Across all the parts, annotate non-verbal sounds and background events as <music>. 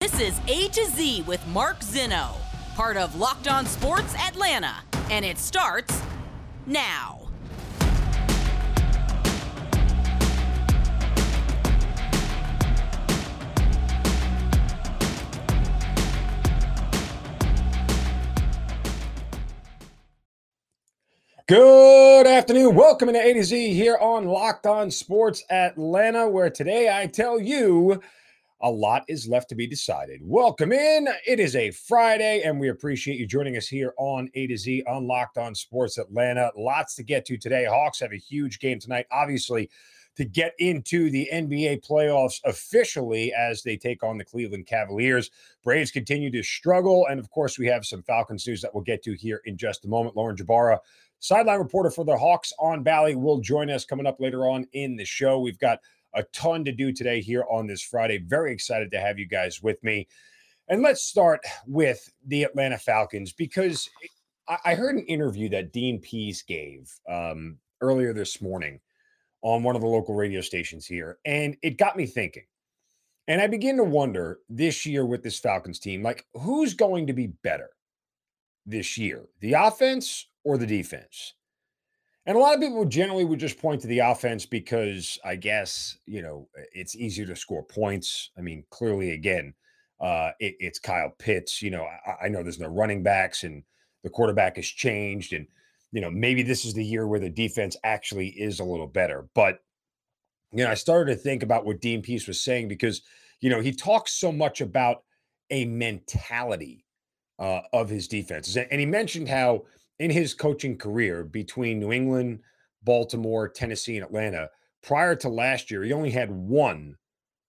This is A to Z with Mark Zinno, part of Locked On Sports Atlanta, and it starts now. Good afternoon. Welcome to A to Z here on Locked On Sports Atlanta, where today I tell you a lot is left to be decided. Welcome in. It is a Friday, and we appreciate you joining us here on A to Z Unlocked on Sports Atlanta. Lots to get to today. Hawks have a huge game tonight, obviously, to get into the NBA playoffs officially as they take on the Cleveland Cavaliers. Braves continue to struggle. And of course, we have some Falcons news that we'll get to here in just a moment. Lauren Jbara, sideline reporter for the Hawks on Bally will join us coming up later on in the show. We've got a ton to do today here on this Friday. Very excited to have you guys with me. And let's start with the Atlanta Falcons because I heard an interview that Dean Pees gave um, earlier this morning on one of the local radio stations here, and it got me thinking. And I begin to wonder this year with this Falcons team, like who's going to be better this year, the offense or the defense? And a lot of people generally would just point to the offense because I guess, you know, it's easier to score points. I mean, clearly, again, uh, it, it's Kyle Pitts. You know, I, I, know there's no running backs and the quarterback has changed. And, you know, maybe this is the year where the defense actually is a little better. But, you know, I started to think about what Dean Pees was saying because, you know, he talks so much about a mentality uh, of his defenses. And he mentioned how, in his coaching career between New England, Baltimore, Tennessee, and Atlanta, prior to last year, he only had one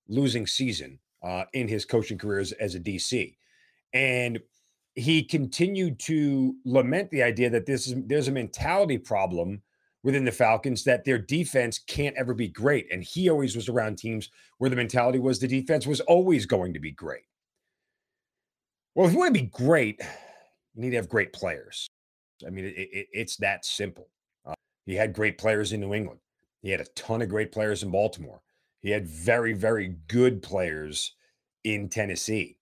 losing season uh, in his coaching career as, as a DC. And he continued to lament the idea that this is there's a mentality problem within the Falcons that their defense can't ever be great. And he always was around teams where the mentality was the defense was always going to be great. Well, if you want to be great, you need to have great players. I mean, it, it, it's that simple. Uh, he had great players in New England. He had a ton of great players in Baltimore. He had very, very good players in Tennessee.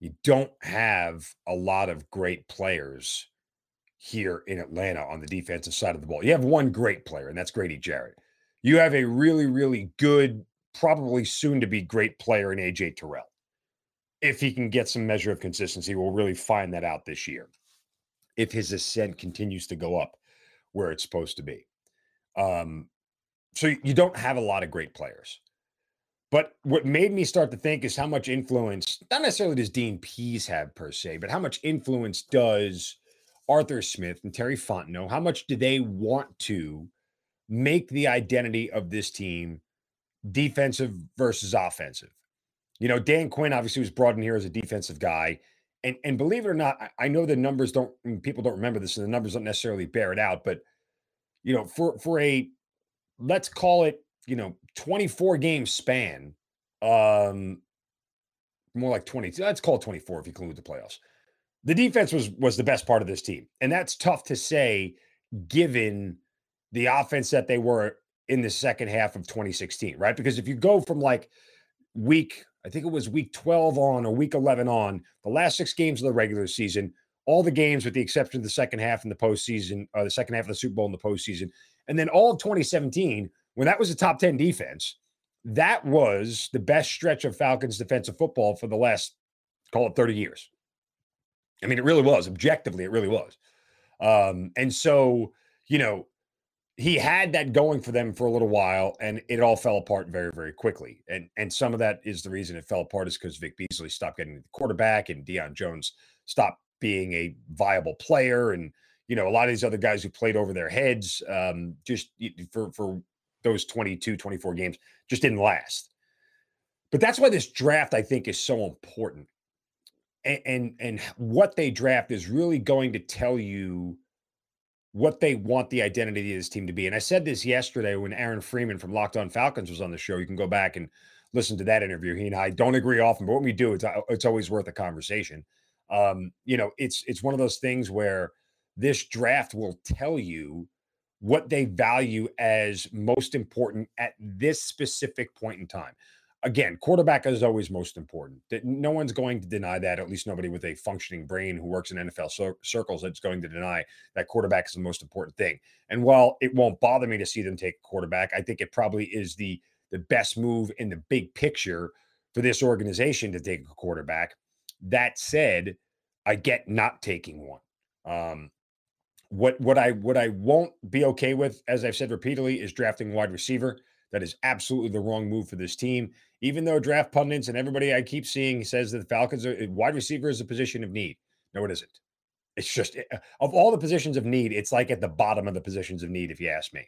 You don't have a lot of great players here in Atlanta on the defensive side of the ball. You have one great player, and that's Grady Jarrett. You have a really, really good, probably soon to be great player in AJ Terrell. If he can get some measure of consistency, we'll really find that out this year if his ascent continues to go up where it's supposed to be. Um, so you don't have a lot of great players. But what made me start to think is how much influence, not necessarily does Dean Pees have per se, but how much influence does Arthur Smith and Terry Fontenot, how much do they want to make the identity of this team defensive versus offensive? You know, Dan Quinn obviously was brought in here as a defensive guy. And and believe it or not, I, know the numbers don't people don't remember this, and the numbers don't necessarily bear it out. But you know, for for a let's call it you know 24 game span, um, more like 20. Let's call it 24 if you include the playoffs. The defense was was the best part of this team, and that's tough to say given the offense that they were in the second half of 2016, right? Because if you go from like week I think it was week 12 on or week 11 on, the last six games of the regular season, all the games with the exception of the second half in the postseason, or uh, the second half of the Super Bowl in the postseason. And then all of 2017, when that was a top 10 defense, that was the best stretch of Falcons defensive football for the last, call it 30 years. I mean, it really was. Objectively, it really was. Um, and so, you know, he had that going for them for a little while and it all fell apart very very quickly. And and some of that is the reason it fell apart is because vic beasley stopped getting the quarterback and deion jones stopped being a viable player. And you know a lot of these other guys who played over their heads um, just for for those 22 24 games just didn't last. But that's why this draft i think is so important. And and, and what they draft is really going to tell you what they want the identity of this team to be. And I said this yesterday when Aaron Freeman from Locked On Falcons was on the show. You can go back and listen to that interview. He and I don't agree often, but when we do, it's uh, it's always worth a conversation. Um, you know, it's it's one of those things where this draft will tell you what they value as most important at this specific point in time. Again, quarterback is always most important. No one's going to deny that, at least nobody with a functioning brain who works in NFL cir- circles that's going to deny that quarterback is the most important thing. And while it won't bother me to see them take a quarterback, I think it probably is the the best move in the big picture for this organization to take a quarterback. That said, I get not taking one. Um, what what I what I won't be okay with, as I've said repeatedly, is drafting wide receiver. That is absolutely the wrong move for this team. Even though draft pundits and everybody I keep seeing says that the Falcons are eh, wide receiver is a position of need. No, it isn't. It's just eh, of all the positions of need, it's like at the bottom of the positions of need, if you ask me.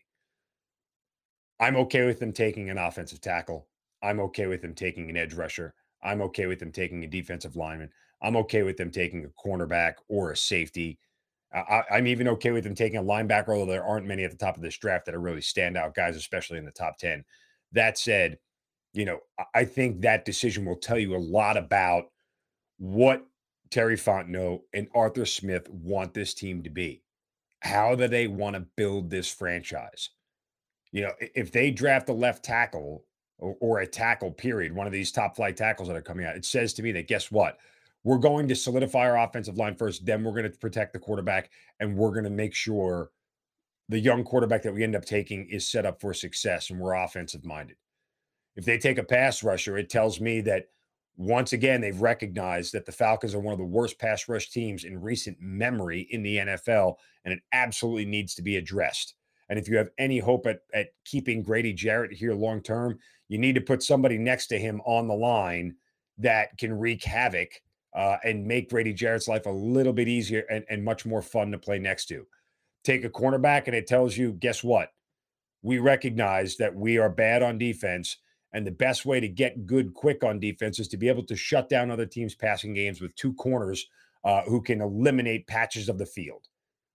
I'm okay with them taking an offensive tackle. I'm okay with them taking an edge rusher. I'm okay with them taking a defensive lineman. I'm okay with them taking a cornerback or a safety. I, am even okay with them taking a linebacker, although there aren't many at the top of this draft that are really standout guys, especially in the top 10. That said, you know, I think that decision will tell you a lot about what Terry Fontenot and Arthur Smith want this team to be. How do they want to build this franchise? You know, if they draft a left tackle or, or a tackle, period, one of these top flight tackles that are coming out, it says to me that guess what? We're going to solidify our offensive line first, then we're going to protect the quarterback, and we're going to make sure the young quarterback that we end up taking is set up for success and we're offensive minded. If they take a pass rusher, it tells me that once again, they've recognized that the Falcons are one of the worst pass rush teams in recent memory in the NFL, and it absolutely needs to be addressed. And if you have any hope at, at keeping Grady Jarrett here long term, you need to put somebody next to him on the line that can wreak havoc uh, and make Grady Jarrett's life a little bit easier and, and much more fun to play next to. Take a cornerback, and it tells you, guess what? We recognize that we are bad on defense. And the best way to get good quick on defense is to be able to shut down other teams' passing games with two corners uh, who can eliminate patches of the field,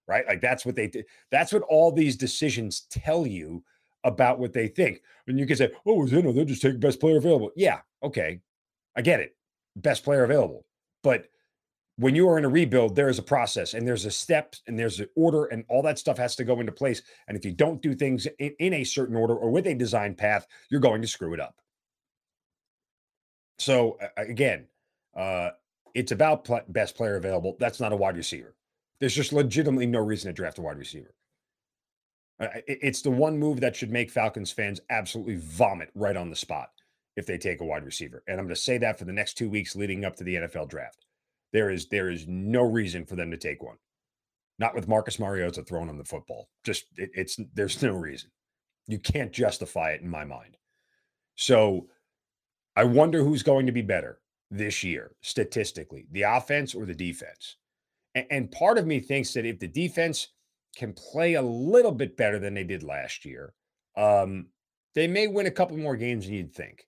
right? Like that's what they did. That's what all these decisions tell you about what they think. And you can say, oh, you know, they're just taking best player available. Yeah, okay. I get it. Best player available. But when you are in a rebuild, there is a process and there's a step and there's an order and all that stuff has to go into place. And if you don't do things in, in a certain order or with a design path, you're going to screw it up. So again, uh, it's about pl- best player available. That's not a wide receiver. There's just legitimately no reason to draft a wide receiver. Uh, it's the one move that should make Falcons fans absolutely vomit right on the spot if they take a wide receiver. And I'm going to say that for the next two weeks leading up to the NFL draft. There is there is no reason for them to take one. Not with Marcus Mariota throwing them the football. Just it, it's there's no reason. You can't justify it in my mind. So I wonder who's going to be better this year statistically, the offense or the defense. And, and part of me thinks that if the defense can play a little bit better than they did last year, um, they may win a couple more games than you'd think.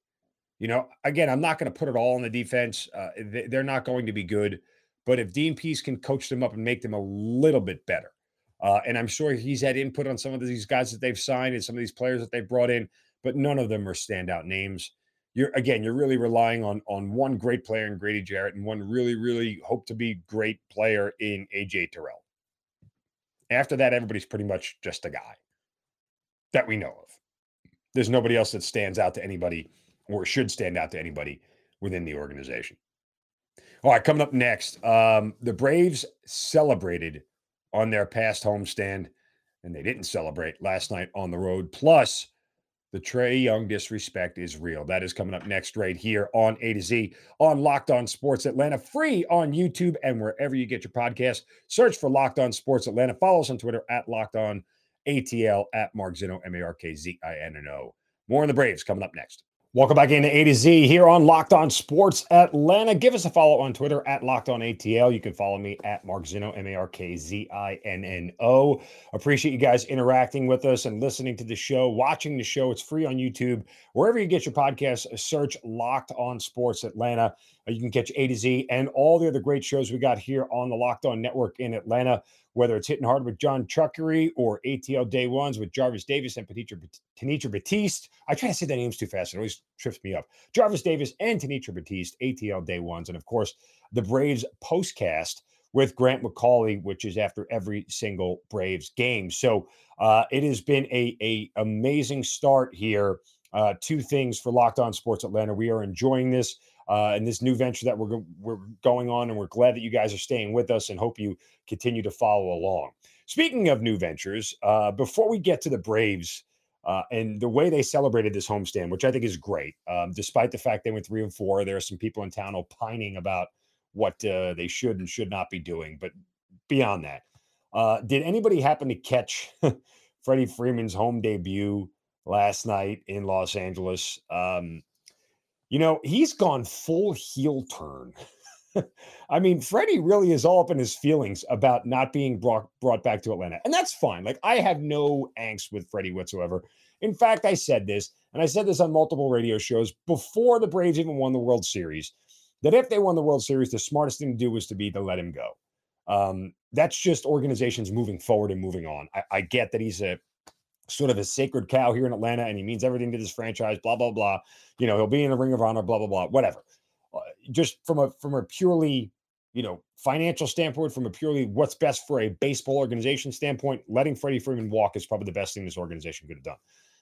You know, again, I'm not going to put it all on the defense. Uh, they, are not going to be good. But if Dean Pees can coach them up and make them a little bit better, uh, and I'm sure he's had input on some of these guys that they've signed and some of these players that they've brought in, but none of them are standout names. You're again, you're really relying on on one great player in Grady Jarrett and one really, really hope to be great player in AJ Terrell. After that, everybody's pretty much just a guy that we know of. There's nobody else that stands out to anybody or should stand out to anybody within the organization. All right, coming up next, um, the Braves celebrated on their past homestand, and they didn't celebrate last night on the road. Plus, the Trae Young disrespect is real. That is coming up next, right here on A to Z on Locked On Sports Atlanta, free on YouTube and wherever you get your podcast. Search for Locked On Sports Atlanta. Follow us on Twitter at Locked On ATL at Mark Zinno, M A R K Z I N N O. More on the Braves coming up next. Welcome back into A to Z here on Locked On Sports Atlanta. Give us a follow on Twitter at Locked On ATL. You can follow me at Mark Zinno, M A R K Z I N N O. Appreciate you guys interacting with us and listening to the show, watching the show. It's free on YouTube. Wherever you get your podcasts, search Locked On Sports Atlanta. Uh, you can catch A to Z and all the other great shows we got here on the Locked On Network in Atlanta whether it's hitting hard with John Chuckery or ATL Day Ones with Jarvis Davis and Tenitra Batiste. I try to say the names too fast. It always trips me up. Jarvis Davis and Tenitra Batiste, ATL Day Ones. And of course, the Braves postcast with Grant McAuley, which is after every single Braves game. So uh, it has been a, a amazing start here Uh, two things for Locked On Sports Atlanta. We are enjoying this uh, and this new venture that we're we're going on, and we're glad that you guys are staying with us, and hope you continue to follow along. Speaking of new ventures, uh, before we get to the Braves. Uh, and the way they celebrated this homestand, which I think is great, um, despite the fact they went three and four, there are some people in town opining about what uh, they should and should not be doing. But beyond that, uh, did anybody happen to catch <laughs> Freddie Freeman's home debut last night in Los Angeles? Um, you know, he's gone full heel turn. <laughs> I mean, Freddie really is all up in his feelings about not being brought brought back to Atlanta, and that's fine. Like I have no angst with Freddie whatsoever. In fact, I said this, and I said this on multiple radio shows before the Braves even won the World Series, that if they won the World Series, the smartest thing to do was to be to let him go. Um, that's just organizations moving forward and moving on. I, I get that he's a sort of a sacred cow here in Atlanta, and he means everything to this franchise. Blah blah blah. You know, he'll be in the Ring of Honor. Blah blah blah. Whatever. Uh, just from a from a purely you know financial standpoint, from a purely what's best for a baseball organization standpoint, letting Freddie Freeman walk is probably the best thing this organization could have done.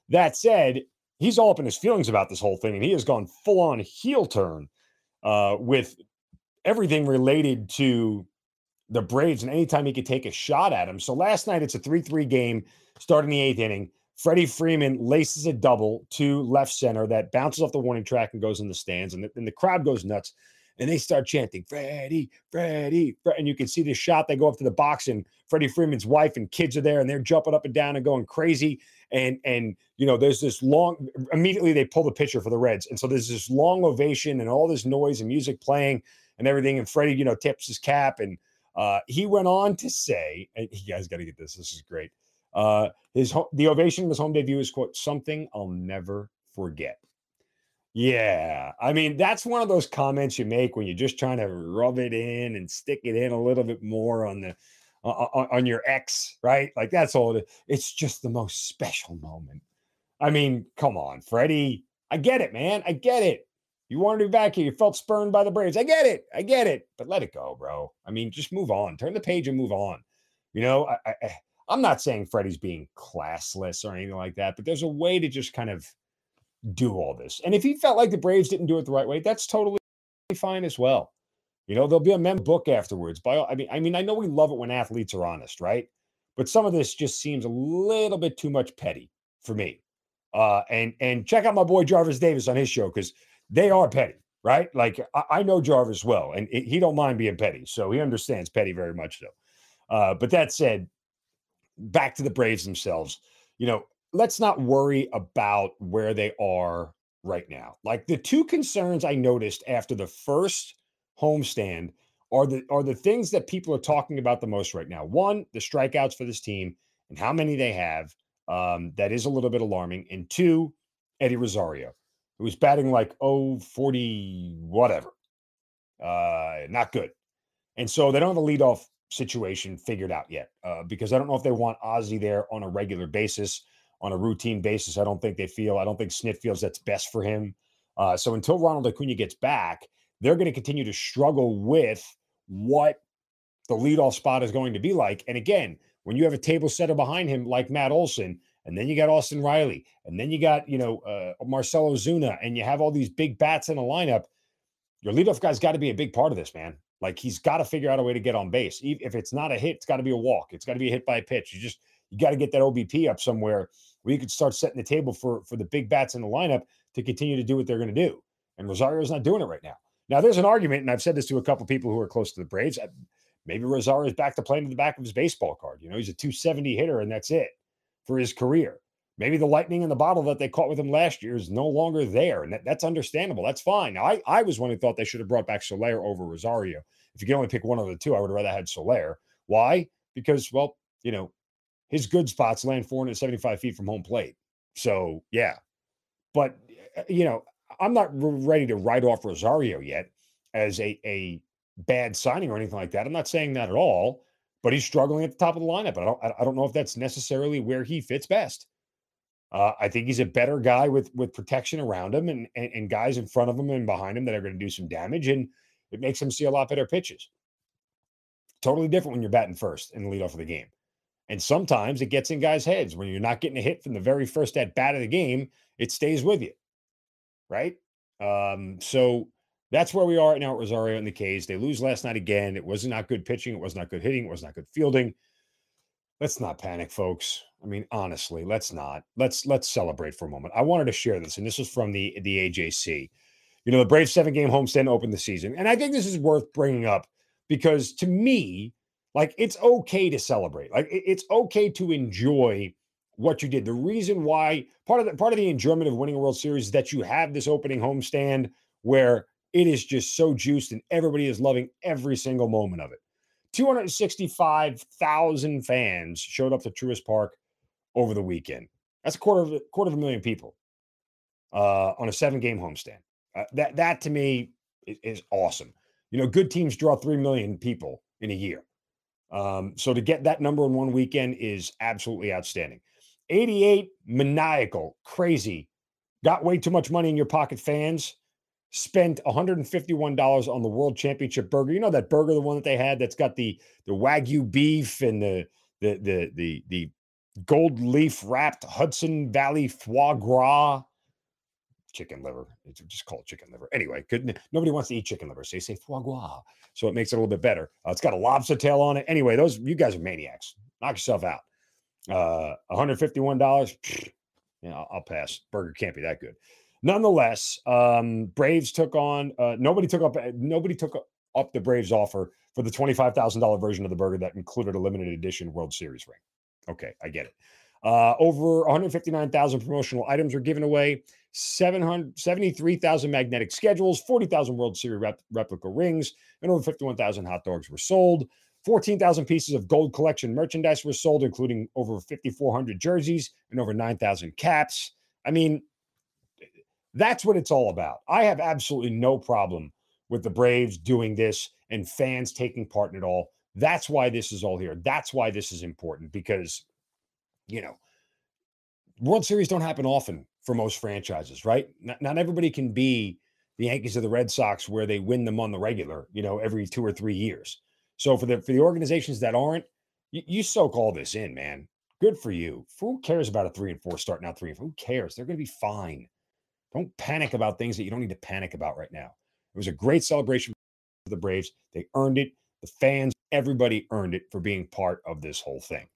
That said, he's all up in his feelings about this whole thing, and he has gone full on heel turn uh, with everything related to the Braves and anytime he could take a shot at him. So last night it's a 3 3 game starting the eighth inning. Freddie Freeman laces a double to left center that bounces off the warning track and goes in the stands, and the, and the crowd goes nuts. And they start chanting, Freddie, Freddie, and you can see the shot. They go up to the box, and Freddie Freeman's wife and kids are there, and they're jumping up and down and going crazy. And and you know, there's this long. Immediately, they pull the pitcher for the Reds, and so there's this long ovation and all this noise and music playing and everything. And Freddie, you know, tips his cap and uh, he went on to say, you guys got to get this. This is great. Uh, his the ovation of his home debut is quote something I'll never forget. Yeah, I mean that's one of those comments you make when you're just trying to rub it in and stick it in a little bit more on the on, your ex, right? Like that's all. It, it's just the most special moment. I mean, come on, Freddie. I get it, man. I get it. You wanted to be back here. You felt spurned by the Braves. I get it. I get it. But let it go, bro. I mean, just move on. Turn the page and move on. You know, I, I, I'm not saying Freddie's being classless or anything like that, but there's a way to just kind of do all this. And if he felt like the Braves didn't do it the right way, that's totally fine as well. You know, there'll be a mem book afterwards. By I mean, I mean, I know we love it when athletes are honest, right? But some of this just seems a little bit too much petty for me. Uh, and and check out my boy Jarvis Davis on his show because they are petty, right? Like I, I know Jarvis well, and it, he don't mind being petty, so he understands petty very much so. Uh, but that said, back to the Braves themselves. You know, let's not worry about where they are right now. Like the two concerns I noticed after the first homestand are the are the things that people are talking about the most right now. One, the strikeouts for this team and how many they have. Um, that is a little bit alarming. And two, Eddie Rosario who was batting like oh 40 whatever. Uh, not good. And so they don't have a leadoff situation figured out yet uh, because I don't know if they want Ozzy there on a regular basis, on a routine basis. I don't think they feel, I don't think Snit feels that's best for him. Uh, so until Ronald Acuna gets back, they're going to continue to struggle with what the leadoff spot is going to be like. And again, when you have a table setter behind him like Matt Olson, and then you got Austin Riley, and then you got you know uh, Marcell Ozuna, and you have all these big bats in the lineup. Your leadoff guy's got to be a big part of this, man. Like he's got to figure out a way to get on base. If it's not a hit, it's got to be a walk. It's got to be a hit by a pitch. You just you got to get that OBP up somewhere where you could start setting the table for for the big bats in the lineup to continue to do what they're going to do. And Rosario's not doing it right now. Now there's an argument, and I've said this to a couple people who are close to the Braves. Maybe Rosario is back to playing to the back of his baseball card. You know, he's a 270 hitter, and that's it for his career. Maybe the lightning in the bottle that they caught with him last year is no longer there. And that, that's understandable. That's fine. Now, I, I was one who thought they should have brought back Soler over Rosario. If you can only pick one of the two, I would have rather had Soler. Why? Because, well, you know, his good spots land 475 feet from home plate. So, yeah. But, uh, you know, I'm not ready to write off Rosario yet as a, a bad signing or anything like that. I'm not saying that at all, but he's struggling at the top of the lineup. I don't, I don't know if that's necessarily where he fits best. Uh, I think he's a better guy with with protection around him and, and, and guys in front of him and behind him that are going to do some damage, and it makes him see a lot better pitches. Totally different when you're batting first in the leadoff of the game, and sometimes it gets in guys' heads when you're not getting a hit from the very first at bat of the game, it stays with you, right? Um, so that's where we are right now at Rosario and the K's. They lose last night again. It was not good pitching. It was not good hitting. It was not good fielding. Let's not panic, folks. I mean, honestly, let's not. Let's let's celebrate for a moment. I wanted to share this, and this is from the the AJC. You know, the Braves seven game homestand opened the season, and I think this is worth bringing up because to me, like it's okay to celebrate. Like it's okay to enjoy what you did. The reason why part of the part of the enjoyment of winning a World Series is that you have this opening homestand where it is just so juiced and everybody is loving every single moment of it. 265,000 fans showed up to Truist Park over the weekend. That's a quarter of a quarter of a million people uh, on a seven game homestand. Uh, that that to me is, is, awesome. You know, good teams draw three million people in a year. Um, so to get that number in one weekend is absolutely outstanding. 88 maniacal, crazy, got way too much money in your pocket fans spent $151 on the world championship burger. You know that burger, the one that they had that's got the the wagyu beef and the the the the the gold leaf wrapped Hudson Valley foie gras chicken liver. It's just called chicken liver. Anyway, good. Nobody wants to eat chicken liver, so they say foie gras. So it makes it a little bit better. Uh, it's got a lobster tail on it. Anyway, those you guys are maniacs. Knock yourself out. Uh, $151. Yeah, I'll, I'll pass. Burger can't be that good nonetheless, um, Braves took on uh, nobody took up nobody took up the Braves offer for the twenty five thousand dollar version of the burger that included a limited edition World Series ring. Okay, I get it. Uh, over 159,000 promotional items were given away, 73,000 magnetic schedules, 40,000 World Series rep- replica rings, and over 51,000 hot dogs were sold. 14,000 pieces of gold collection merchandise were sold, including over 5,400 jerseys and over 9,000 caps. I mean, that's what it's all about. I have absolutely no problem with the Braves doing this and fans taking part in it all. That's why this is all here. That's why this is important because, you know, World Series don't happen often for most franchises, right? Not, not everybody can be the Yankees or the Red Sox where they win them on the regular, you know, every two or three years. So for the for the organizations that aren't, you, you soak all this in, man. Good for you. Who cares about a three and four starting out three and four? Who cares? They're going to be fine. Don't panic about things that you don't need to panic about right now. It was a great celebration for the Braves. They earned it. The fans, everybody earned it for being part of this whole thing.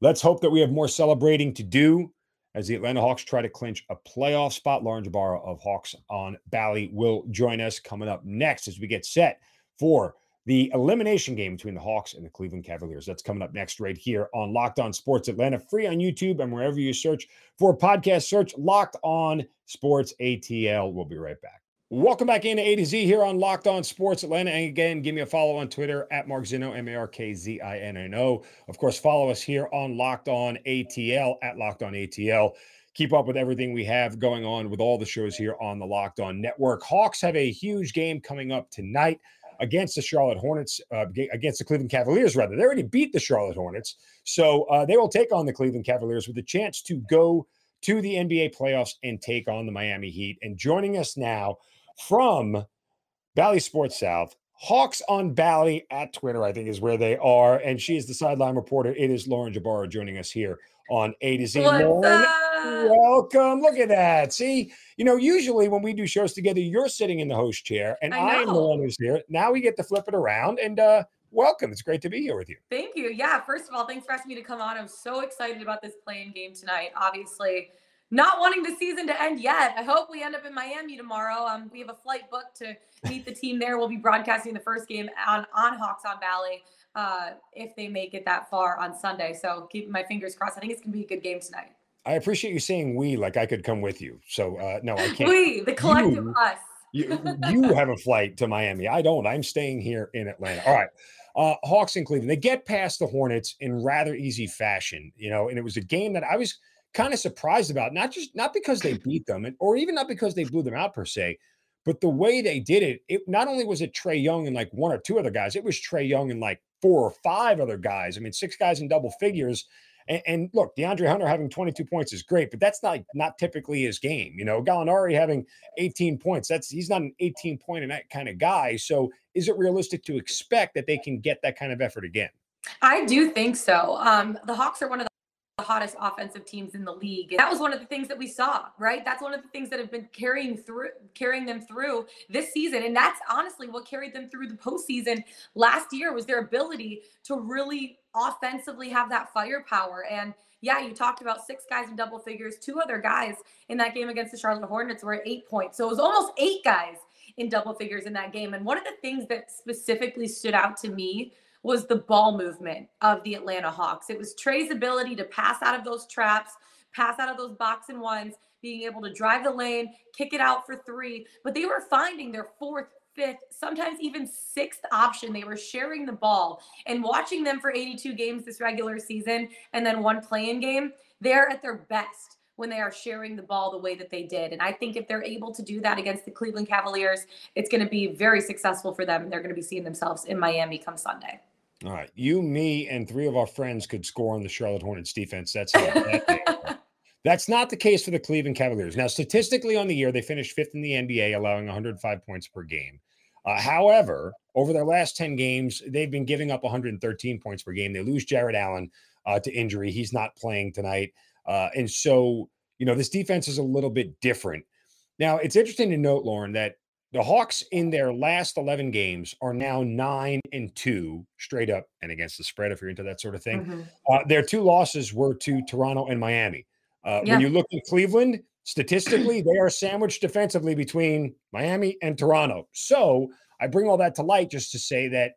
Let's hope that we have more celebrating to do as the Atlanta Hawks try to clinch a playoff spot. Lauren Jbara of Hawks on Bally will join us coming up next as we get set for the elimination game between the Hawks and the Cleveland Cavaliers. That's coming up next, right here on Locked On Sports Atlanta, free on YouTube and wherever you search for podcast, search Locked On Sports ATL. We'll be right back. Welcome back into A to Z here on Locked On Sports Atlanta. And again, give me a follow on Twitter at Mark Zinno, M A R K Z I N N O. Of course, follow us here on Locked On ATL at Locked On ATL. Keep up with everything we have going on with all the shows here on the Locked On Network. Hawks have a huge game coming up tonight against the Charlotte Hornets, uh, against the Cleveland Cavaliers, rather. They already beat the Charlotte Hornets. So uh, they will take on the Cleveland Cavaliers with a chance to go to the NBA playoffs and take on the Miami Heat. And joining us now from Bally Sports South, Hawks on Bally at Twitter, I think is where they are. And she is the sideline reporter. It is Lauren Jbara joining us here on A to Z. Lauren, welcome. Look at that. See, you know, usually when we do shows together, you're sitting in the host chair and I, am the one who's here. Now we get to flip it around and uh welcome. It's great to be here with you. Thank you. Yeah, first of all, thanks for asking me to come on. I'm so excited about this playing game tonight. Obviously, not wanting the season to end yet. I hope we end up in Miami tomorrow. Um, we have a flight booked to meet the team there. We'll be broadcasting the first game on on Hawks on Bally uh, if they make it that far on Sunday. So keeping my fingers crossed. I think it's gonna be a good game tonight. I appreciate you saying we like I could come with you. So uh, no, I can't. We, the collective you, us. you, <laughs> you have a flight to Miami. I don't. I'm staying here in Atlanta. All right. Uh, Hawks in Cleveland. They get past the Hornets in rather easy fashion, you know, and it was a game that I was kind of surprised about, not just not because they beat them and, or even not because they blew them out per se, but the way they did it, it not only was it Trae Young and like one or two other guys, it was Trae Young and like four or five other guys. I mean, six guys in double figures and, and, look, DeAndre Hunter having 22 points is great, but that's not not typically his game. You know, Gallinari having 18 points, that's he's not an 18 point and that kind of guy. So is it realistic to expect that they can get that kind of effort again? I do think so. Um, the Hawks are one of the hottest offensive teams in the league. that was one of the things that we saw, right? That's one of the things that have been carrying through carrying them through this season. And that's honestly what carried them through the postseason last year was their ability to really offensively have that firepower. And yeah, you talked about six guys in double figures, two other guys in that game against the Charlotte Hornets were at eight points. So it was almost eight guys in double figures in that game. And one of the things that specifically stood out to me was the ball movement of the Atlanta Hawks. It was Trae's ability to pass out of those traps, pass out of those box and ones, being able to drive the lane, kick it out for three. But they were finding their fourth, fifth, sometimes even sixth option. They were sharing the ball and watching them for 82 games this regular season and then one playing game. They're at their best when they are sharing the ball the way that they did. And I think if they're able to do that against the Cleveland Cavaliers, it's going to be very successful for them. And they're going to be seeing themselves in Miami come Sunday. All right. You, me, and three of our friends could score on the Charlotte Hornets defense. That's that <laughs> That's not the case for the Cleveland Cavaliers. Now, statistically on the year, they finished fifth in the NBA, allowing 105 points per game. Uh, however, over their last 10 games, they've been giving up 113 points per game. They lose Jarrett Allen uh, to injury. He's not playing tonight. Uh, and so, you know, this defense is a little bit different. Now, it's interesting to note, Lauren, that the Hawks in their last 11 games are now nine and two straight up and against the spread, if you're into that sort of thing. Mm-hmm. Uh, their two losses were to Toronto and Miami. Uh, yeah. When you look at Cleveland, statistically, they are sandwiched defensively between Miami and Toronto. So I bring all that to light just to say that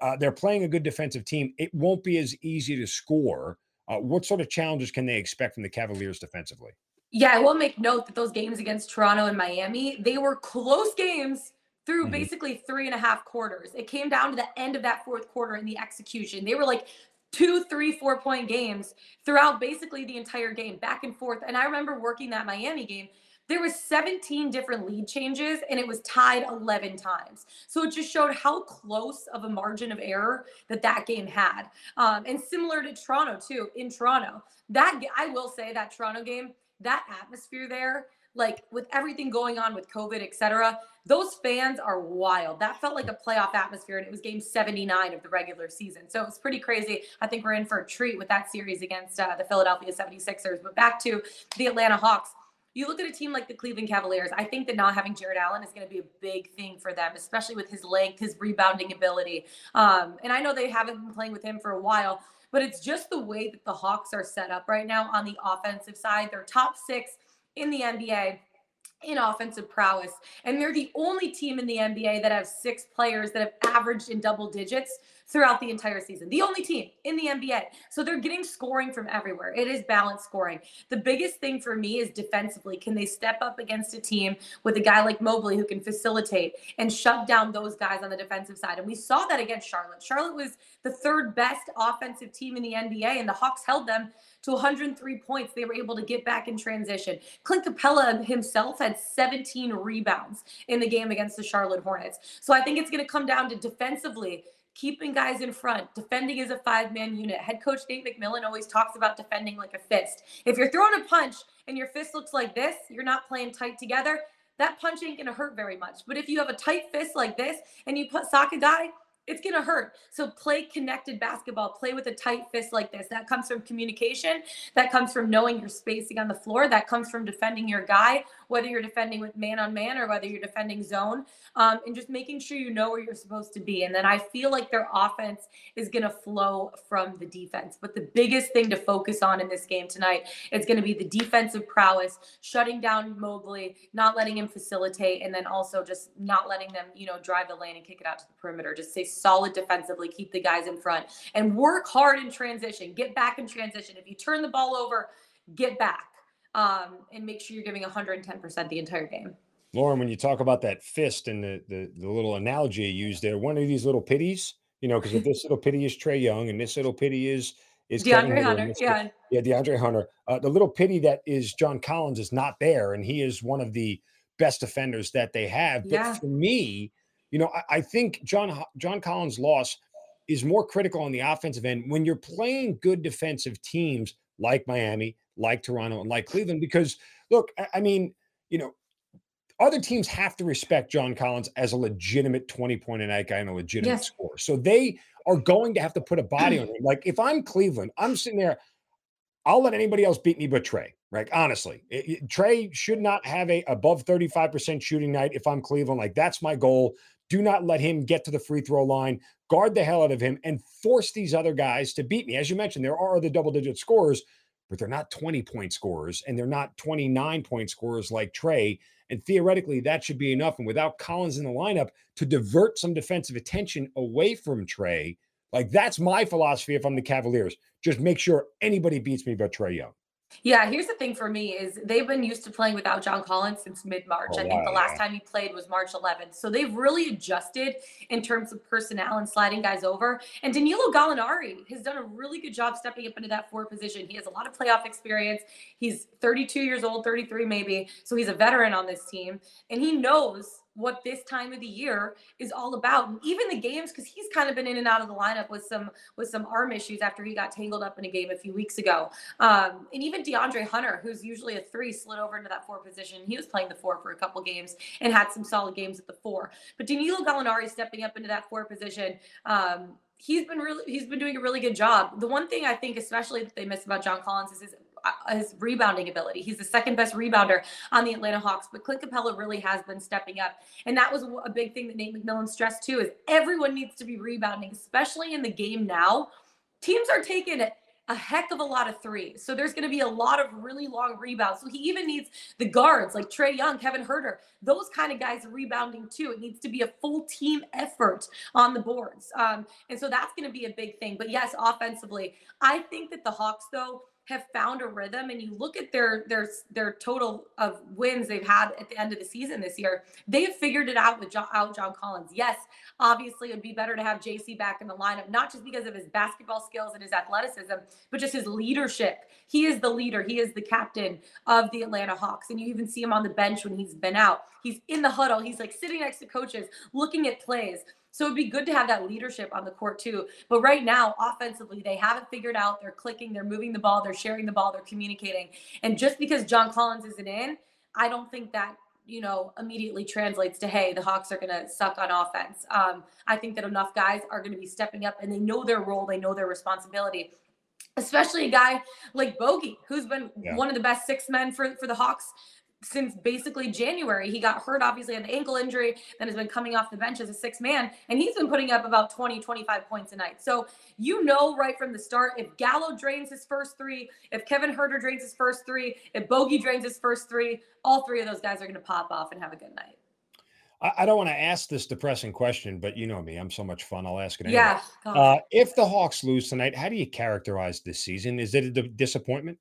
uh, they're playing a good defensive team. It won't be as easy to score. Uh, what sort of challenges can they expect from the Cavaliers defensively? Yeah, I will make note that those games against Toronto and Miami, they were close games through mm-hmm. basically three and a half quarters. It came down to the end of that fourth quarter in the execution. They were like two, three, four point games throughout basically the entire game, back and forth. And I remember working that Miami game. There was 17 different lead changes and it was tied 11 times. So it just showed how close of a margin of error that that game had. Um, and similar to Toronto too, in Toronto, that I will say that Toronto game that atmosphere there, like with everything going on with COVID, et cetera, those fans are wild. That felt like a playoff atmosphere, and it was game 79 of the regular season. So it was pretty crazy. I think we're in for a treat with that series against uh, the Philadelphia 76ers. But back to the Atlanta Hawks. You look at a team like the Cleveland Cavaliers, I think that not having Jarrett Allen is going to be a big thing for them, especially with his length, his rebounding ability. Um, and I know they haven't been playing with him for a while, but it's just the way that the Hawks are set up right now on the offensive side. They're top six in the NBA in offensive prowess. And they're the only team in the NBA that have six players that have averaged in double digits throughout the entire season. The only team in the NBA. So they're getting scoring from everywhere. It is balanced scoring. The biggest thing for me is defensively. Can they step up against a team with a guy like Mobley who can facilitate and shut down those guys on the defensive side? And we saw that against Charlotte. Charlotte was the third best offensive team in the NBA, and the Hawks held them to 103 points. They were able to get back in transition. Clint Capela himself had 17 rebounds in the game against the Charlotte Hornets. So I think it's going to come down to defensively keeping guys in front. Defending is a five man unit. Head coach Nate McMillan always talks about defending like a fist. If you're throwing a punch and your fist looks like this, you're not playing tight together. That punch ain't gonna hurt very much. But if you have a tight fist like this and you put sock a guy it's going to hurt. So play connected basketball, play with a tight fist like this. That comes from communication. That comes from knowing your spacing on the floor. That comes from defending your guy, whether you're defending with man on man or whether you're defending zone, um, and just making sure you know where you're supposed to be. And then I feel like their offense is going to flow from the defense. But the biggest thing to focus on in this game tonight is going to be the defensive prowess, shutting down Mobley, not letting him facilitate, and then also just not letting them, you know, drive the lane and kick it out to the perimeter. Just say solid defensively, keep the guys in front, and work hard in transition. Get back in transition. If you turn the ball over, get back um, and make sure you're giving 110% the entire game. Lauren, when you talk about that fist and the, the, the little analogy you used there, one of these little pities, you know, because if this little pity is Trae Young and this little pity is is DeAndre Hunter, yeah, yeah, DeAndre Hunter. Uh, the little pity that is John Collins is not there, and he is one of the best defenders that they have. But yeah. for me, you know, I, I think John John Collins' loss is more critical on the offensive end when you're playing good defensive teams like Miami, like Toronto, and like Cleveland. Because look, I, I mean, you know, other teams have to respect John Collins as a legitimate 20 point a night guy and a legitimate yes. scorer. So they are going to have to put a body on <clears throat> him. Like if I'm Cleveland, I'm sitting there. I'll let anybody else beat me but Trae. Right? Honestly, it, it, Trae should not have a above 35% shooting night if I'm Cleveland. Like that's my goal. Do not let him get to the free throw line. Guard the hell out of him and force these other guys to beat me. As you mentioned, there are other double digit scorers, but they're not 20 point scorers and they're not 29 point scorers like Trae. And theoretically, that should be enough. And without Collins in the lineup to divert some defensive attention away from Trae, like that's my philosophy if I'm the Cavaliers. Just make sure anybody beats me but Trae Young. Yeah, here's the thing for me is they've been used to playing without John Collins since mid-March. Oh, I think the last time he played was March 11th. So they've really adjusted in terms of personnel and sliding guys over. And Danilo Gallinari has done a really good job stepping up into that four position. He has a lot of playoff experience. He's 32 years old, 33 maybe. So he's a veteran on this team and he knows what this time of the year is all about. And even the games, because he's kind of been in and out of the lineup with some with some arm issues after he got tangled up in a game a few weeks ago. Um, and even DeAndre Hunter, who's usually a three, slid over into that four position. He was playing the four for a couple games and had some solid games at the four. But Danilo Gallinari stepping up into that four position. Um, he's been really he's been doing a really good job. The one thing I think especially that they miss about John Collins is his his rebounding ability. He's the second best rebounder on the Atlanta Hawks, but Clint Capela really has been stepping up. And that was a big thing that Nate McMillan stressed too is everyone needs to be rebounding, especially in the game now. Teams are taking a heck of a lot of threes. So there's going to be a lot of really long rebounds. So he even needs the guards like Trae Young, Kevin Huerter, those kind of guys rebounding too. It needs to be a full team effort on the boards. Um, and so that's going to be a big thing. But yes, offensively, I think that the Hawks, though, have found a rhythm and you look at their their their total of wins they've had at the end of the season this year they have figured it out with John, out John Collins. Yes obviously it would be better to have JC back in the lineup not just because of his basketball skills and his athleticism but just his leadership. He is the leader. He is the captain of the Atlanta Hawks and you even see him on the bench when he's been out. He's in the huddle. He's like sitting next to coaches looking at plays so it'd be good to have that leadership on the court too. But right now, offensively, they haven't figured out. They're clicking, they're moving the ball, they're sharing the ball, they're communicating. And just because John Collins isn't in, I don't think that you know immediately translates to hey the hawks are going to suck on offense um, i think that enough guys are going to be stepping up and they know their role they know their responsibility especially a guy like Bogey, who's been yeah. one of the best six men for, for the Hawks since basically January. He got hurt, obviously, had the ankle injury, then has been coming off the bench as a six man, and he's been putting up about 20, 25 points a night. So you know right from the start if Gallo drains his first three, if Kevin Huerter drains his first three, if Bogey drains his first three, all three of those guys are going to pop off and have a good night. I don't want to ask this depressing question, but you know me, I'm so much fun. I'll ask it anyway. Yeah. Uh, if the Hawks lose tonight, how do you characterize this season? Is it a disappointment?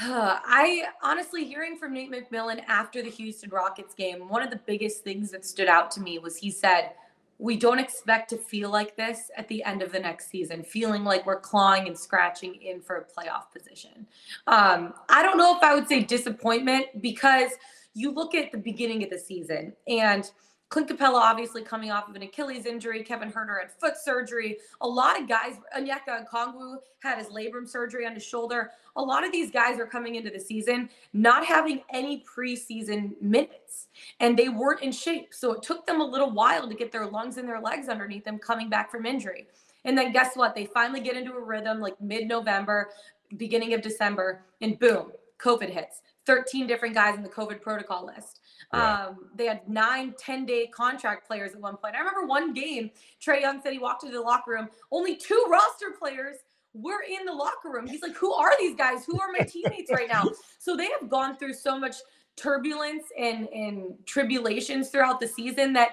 I honestly, hearing from Nate McMillan after the Houston Rockets game, one of the biggest things that stood out to me was he said, We don't expect to feel like this at the end of the next season, feeling like we're clawing and scratching in for a playoff position. Um, I don't know if I would say disappointment because you look at the beginning of the season and Clint Capela obviously coming off of an Achilles injury. Kevin Huerter had foot surgery. A lot of guys, Onyeka Okongwu had his labrum surgery on his shoulder. A lot of these guys are coming into the season not having any preseason minutes, and they weren't in shape. So it took them a little while to get their lungs and their legs underneath them coming back from injury. And then guess what? They finally get into a rhythm like mid November, beginning of December, and boom, COVID hits. 13 different guys in the COVID protocol list. Yeah. Um, they had nine, 10 day contract players at one point. I remember one game, Trae Young said he walked into the locker room, only two <laughs> roster players were in the locker room. He's like, Who are these guys? Who are my teammates right now? <laughs> So they have gone through so much turbulence and, and tribulations throughout the season that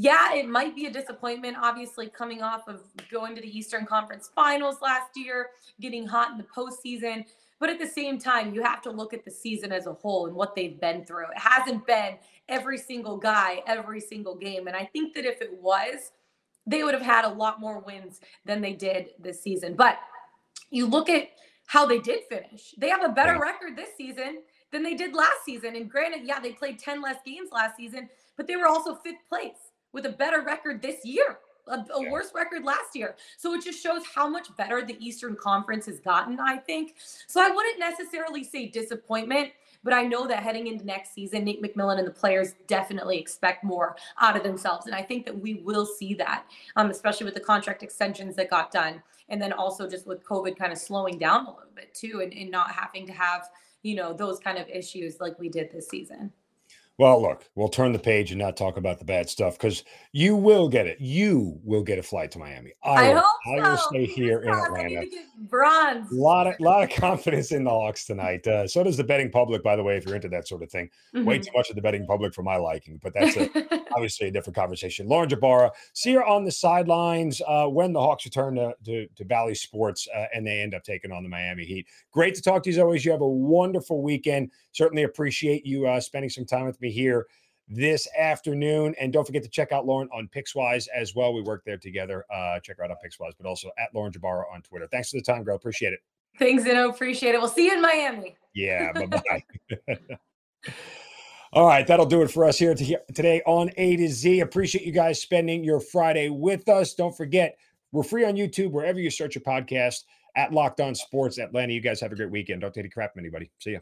yeah, it might be a disappointment, obviously, coming off of going to the Eastern Conference Finals last year, getting hot in the postseason. But at the same time, you have to look at the season as a whole and what they've been through. It hasn't been every single guy, every single game. And I think that if it was, they would have had a lot more wins than they did this season. But you look at how they did finish. They have a better record this season than they did last season. And granted, yeah, they played 10 less games last season, but they were also fifth place with a better record this year a, a yeah. worse record last year. So it just shows how much better the Eastern Conference has gotten, I think. So I wouldn't necessarily say disappointment, But I know that heading into next season, Nate McMillan and the players definitely expect more out of themselves. And I think that we will see that, um, especially with the contract extensions that got done. And then also just with COVID kind of slowing down a little bit too, and, and not having to have, you know, those kind of issues like we did this season. Well, look, we'll turn the page and not talk about the bad stuff because you will get it. You will get a flight to Miami. I, I hope. I will stay here in Atlanta. bronze. A lot of lot of confidence in the Hawks tonight. Uh, so does the betting public, by the way. If you're into that sort of thing, mm-hmm. way too much of the betting public for my liking, but that's a, <laughs> obviously a different conversation. Lauren Jbara, see her on the sidelines uh, when the Hawks return to to, to Bally Sports uh, and they end up taking on the Miami Heat. Great to talk to you as always. You have a wonderful weekend. Certainly appreciate you uh, spending some time with me here this afternoon. And don't forget to check out Lauren on Pickswise as well. We work there together. Uh, check her out on Pickswise, but also at Lauren Jbara on Twitter. Thanks for the time, girl. Appreciate it. Thanks, Zinno. Appreciate it. We'll see you in Miami. Yeah. Bye bye. <laughs> All right, that'll do it for us here today on A to Z. Appreciate you guys spending your Friday with us. Don't forget, we're free on YouTube wherever you search your podcast at Locked On Sports Atlanta. You guys have a great weekend. Don't take a crap from anybody. See ya.